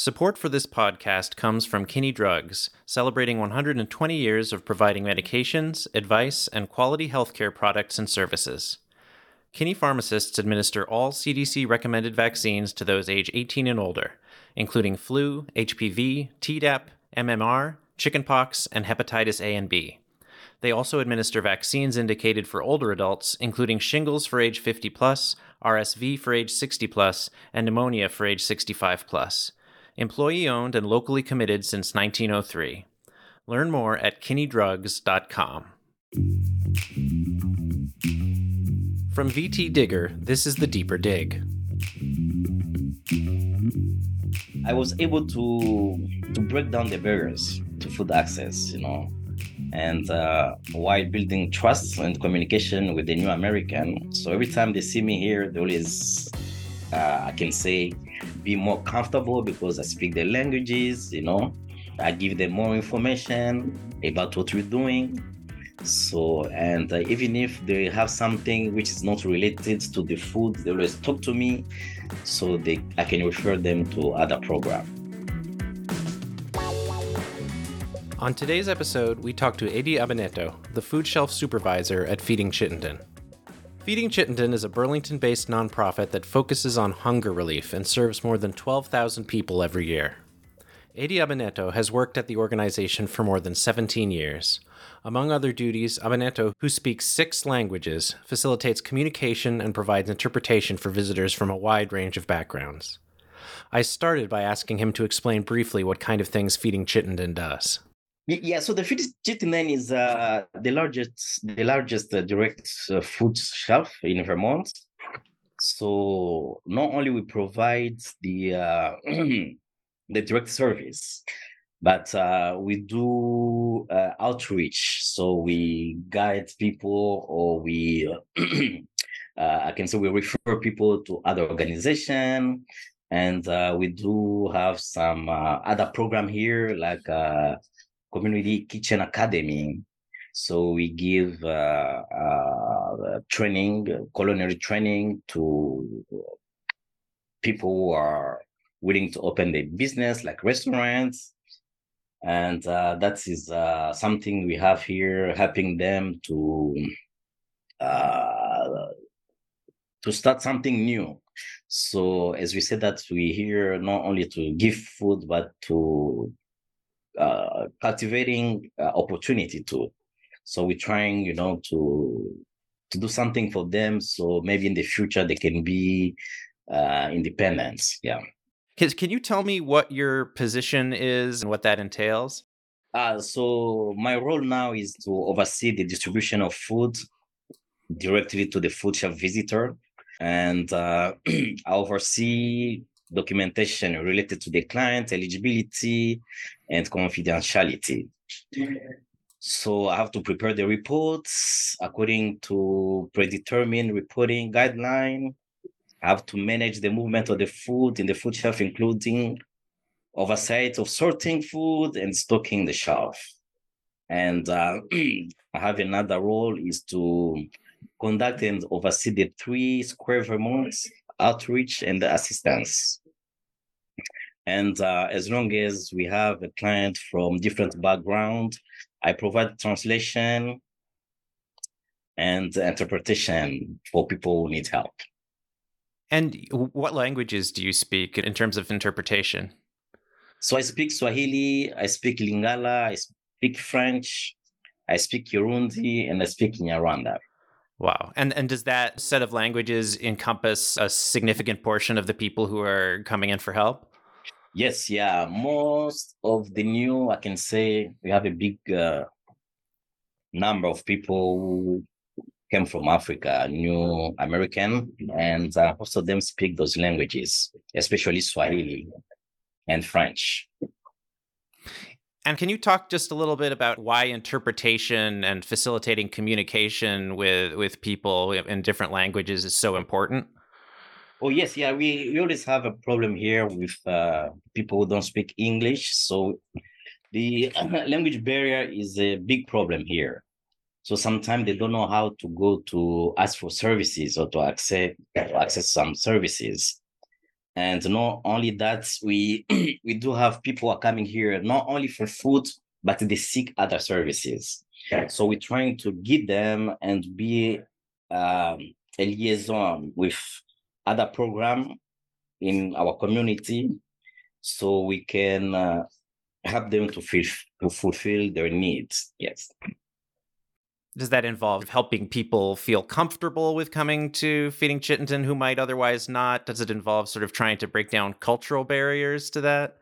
Support for this podcast comes from Kinney Drugs, celebrating 120 years of providing medications, advice, and quality healthcare products and services. Kinney pharmacists administer all CDC recommended vaccines to those age 18 and older, including flu, HPV, Tdap, MMR, chickenpox, and hepatitis A and B. They also administer vaccines indicated for older adults, including shingles for age 50 plus, RSV for age 60 plus, and pneumonia for age 65 plus. Employee owned and locally committed since 1903. Learn more at kinneydrugs.com. From VT Digger, this is The Deeper Dig. I was able to to break down the barriers to food access, you know, and uh, while building trust and communication with the new American. So every time they see me here, they always, uh, I can say, be more comfortable because I speak their languages, you know. I give them more information about what we're doing. So, and uh, even if they have something which is not related to the food, they always talk to me so they I can refer them to other programs. On today's episode, we talk to Edi Abeneto, the food shelf supervisor at Feeding Chittenden. Feeding Chittenden is a Burlington based nonprofit that focuses on hunger relief and serves more than 12,000 people every year. Edi Abeneto has worked at the organization for more than 17 years. Among other duties, Abeneto, who speaks six languages, facilitates communication and provides interpretation for visitors from a wide range of backgrounds. I started by asking him to explain briefly what kind of things Feeding Chittenden does. Yeah, so the Feeding Chittenden is uh, the largest, the largest uh, direct uh, food shelf in Vermont. So not only we provide the uh, the direct service, but uh, we do uh, outreach. So we guide people, or we, I can say, we refer people to other organization, and we do have some other program here like community kitchen academy. So we give uh, uh, training, culinary training to people who are willing to open their business, like restaurants. And uh, that is uh, something we have here, helping them to uh, to start something new. So as we said that we here not only to give food, but to uh, cultivating uh, opportunity too. So we're trying, you know, to to do something for them. So maybe in the future they can be uh, independent. Yeah. Can you tell me what your position is and what that entails? Uh, so my role now is to oversee the distribution of food directly to the food shelf visitor, and uh, I oversee documentation related to the client eligibility and confidentiality. So I have to prepare the reports according to predetermined reporting guideline. I have to manage the movement of the food in the food shelf, including oversight of sorting food and stocking the shelf. And uh, I have another role is to conduct and oversee the three square Vermonts outreach and assistance. And uh, as long as we have a client from different background, I provide translation and interpretation for people who need help. And what languages do you speak in terms of interpretation? So I speak Swahili, I speak Lingala, I speak French, I speak Kirundi, and I speak Nyarwanda. Wow. And and does that set of languages encompass a significant portion of the people who are coming in for help? Yes, yeah. Most of the new, I can say, we have a big uh, number of people who came from Africa, new American, and uh, most of them speak those languages, especially Swahili and French. And can you talk just a little bit about why interpretation and facilitating communication with with people in different languages is so important? Oh yes, yeah. We, we always have a problem here with uh, people who don't speak English. So the language barrier is a big problem here. So sometimes they don't know how to go to ask for services or to access to access some services. And not only that, we we do have people are coming here not only for food, but they seek other services. So we're trying to give them and be um, a liaison with other program in our community, so we can uh, help them to, to fulfill their needs. Yes. Does that involve helping people feel comfortable with coming to Feeding Chittenden who might otherwise not? Does it involve sort of trying to break down cultural barriers to that?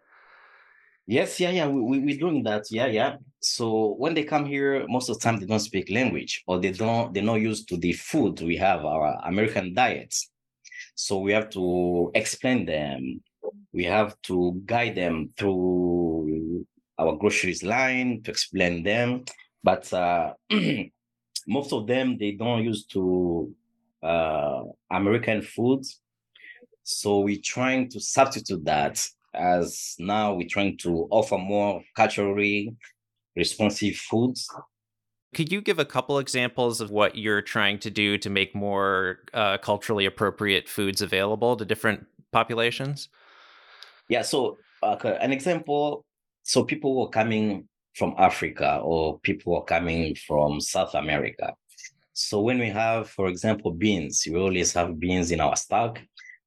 Yes, yeah, yeah, we, we, we're doing that. Yeah, yeah. So when they come here, most of the time they don't speak language or they don't, they're not used to the food we have, our American diets. So we have to explain them. We have to guide them through our groceries line to explain them. But uh, most of them they don't use to uh, American foods. So we're trying to substitute that as now we're trying to offer more culturally responsive foods. Could you give a couple examples of what you're trying to do to make more uh, culturally appropriate foods available to different populations? Yeah, so uh, an example so people were coming from Africa or people are coming from South America. So when we have, for example, beans, we always have beans in our stock,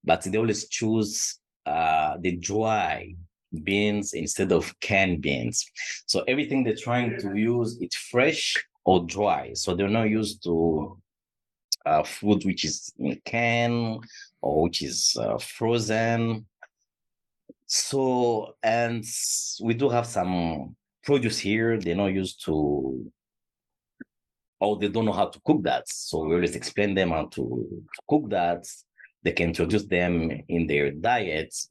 but they always choose uh, the dry beans instead of canned beans. So everything they're trying to use it's fresh or dry. So they're not used to uh, food which is in can or which is uh, frozen. So and we do have some produce here. They're not used to or they don't know how to cook that. So we always explain them how to, to cook that they can introduce them in their diets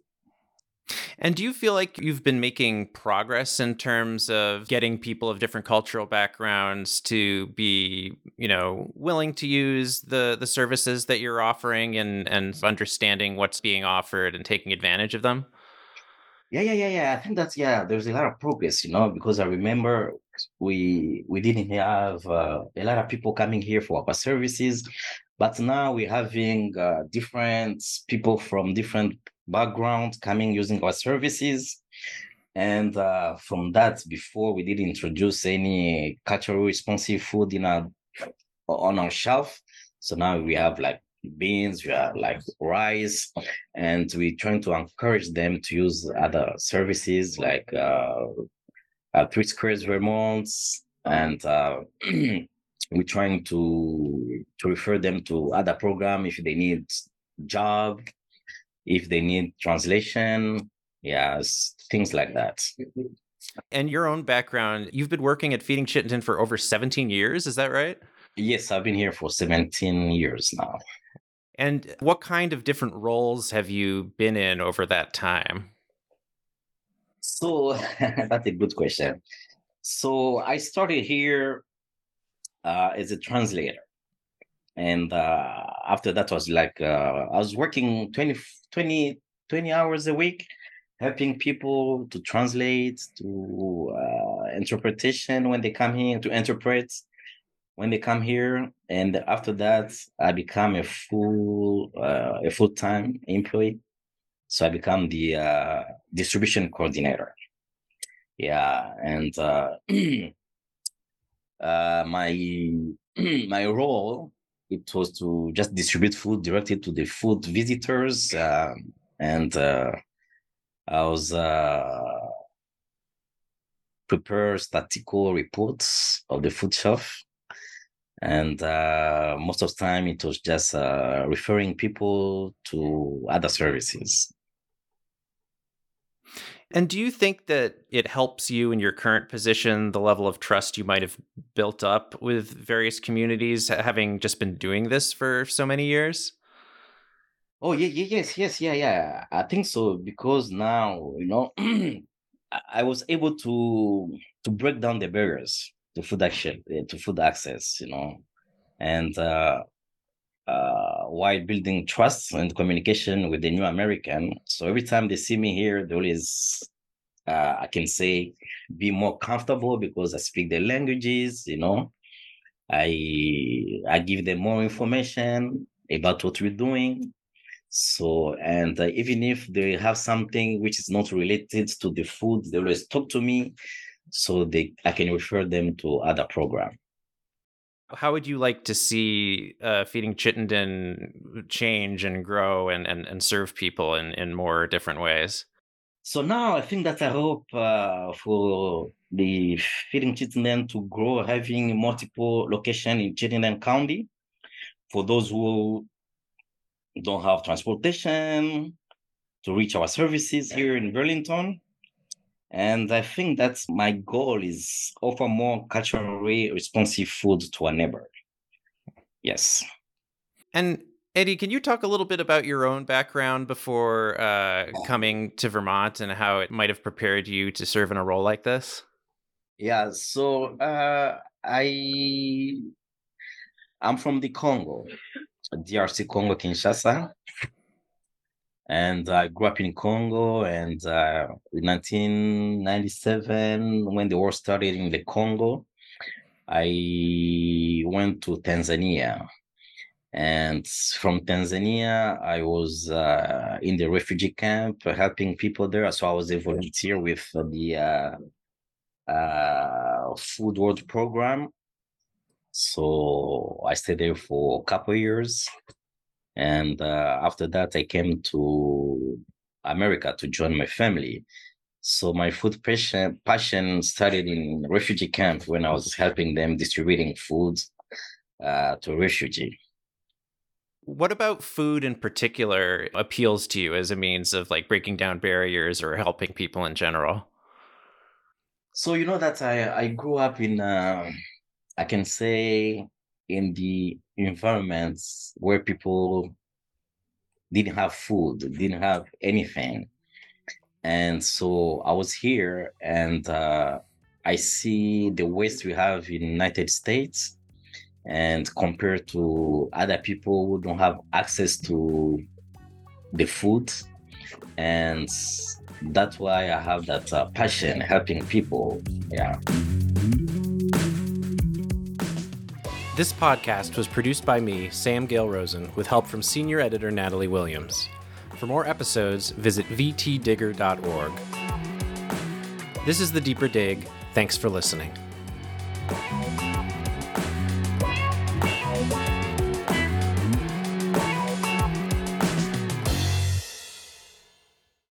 and do you feel like you've been making progress in terms of getting people of different cultural backgrounds to be, you know, willing to use the the services that you're offering and and understanding what's being offered and taking advantage of them? Yeah, yeah, yeah, yeah. I think that's yeah. There's a lot of progress, you know, because I remember we we didn't have uh, a lot of people coming here for our services but now we're having uh, different people from different backgrounds coming using our services. And uh, from that, before we didn't introduce any culturally responsive food in our on our shelf. So now we have like beans, we have like rice, and we're trying to encourage them to use other services like uh, uh Twisted Vermonts and uh, we're trying to to refer them to other program if they need job if they need translation yes things like that. And your own background you've been working at feeding chittenden for over 17 years is that right? Yes i've been here for 17 years now and what kind of different roles have you been in over that time? So that's a good question. So i started here uh, as a translator. And uh, after that was like, uh, I was working 20, 20, 20 hours a week, helping people to translate, to uh, interpretation when they come here, to interpret when they come here. And after that, I become a full, uh, a full-time employee. So I become the uh, distribution coordinator. Yeah, and uh, uh, my my role it was to just distribute food directly to the food visitors um, and uh, i was uh, prepare statistical reports of the food shelf and uh, most of the time it was just uh, referring people to other services and do you think that it helps you in your current position, the level of trust you might have built up with various communities, having just been doing this for so many years? Oh yeah, yeah, yes, yes, yeah, yeah. I think so because now you know I was able to to break down the barriers to food action eh, to food access, you know, and uh, uh, while building trust and communication with the new American. So every time they see me here, they always, uh, I can say, be more comfortable because I speak their languages. You know, I I give them more information about what we're doing. So, and uh, even if they have something which is not related to the food, they always talk to me, so they I can refer them to other program. How would you like to see uh, feeding Chittenden change and grow and, and, and serve people in, in more different ways? So now I think that I hope uh, for the feeding Chittenden to grow, having multiple location in Chittenden County. For those who don't have transportation to reach our services here in Burlington. And I think that's my goal is offer more culturally responsive food to our neighbor. Yes. And Edi, can you talk a little bit about your own background before uh, coming to Vermont and how it might have prepared you to serve in a role like this? Yeah, so uh, I I'm from the Congo, DRC Congo Kinshasa, and I grew up in Congo. And uh, in 1997, when the war started in the Congo, I went to Tanzania. And from Tanzania, I was uh, in the refugee camp helping people there. So I was a volunteer with the uh, uh, Food World Program. So I stayed there for a couple years. And uh, after that, I came to America to join my family. So my food passion, passion started in refugee camp when I was helping them distributing food uh, to refugee. What about food in particular appeals to you as a means of like breaking down barriers or helping people in general? So you know that I I grew up in uh, I can say in the environments where people didn't have food, didn't have anything, and so I was here and uh, I see the waste we have in United States and compared to other people who don't have access to the food. And that's why i have that uh, passion helping people. Yeah this podcast was produced by me sam gale rosen with help from senior editor natalie williams. For more episodes visit vtdigger.org this is the deeper dig. Thanks for listening